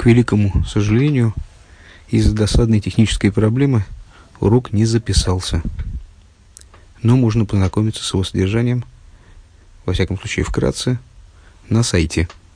К великому сожалению, из-за досадной технической проблемы урок не записался. Но можно познакомиться с его содержанием, во всяком случае вкратце, на сайте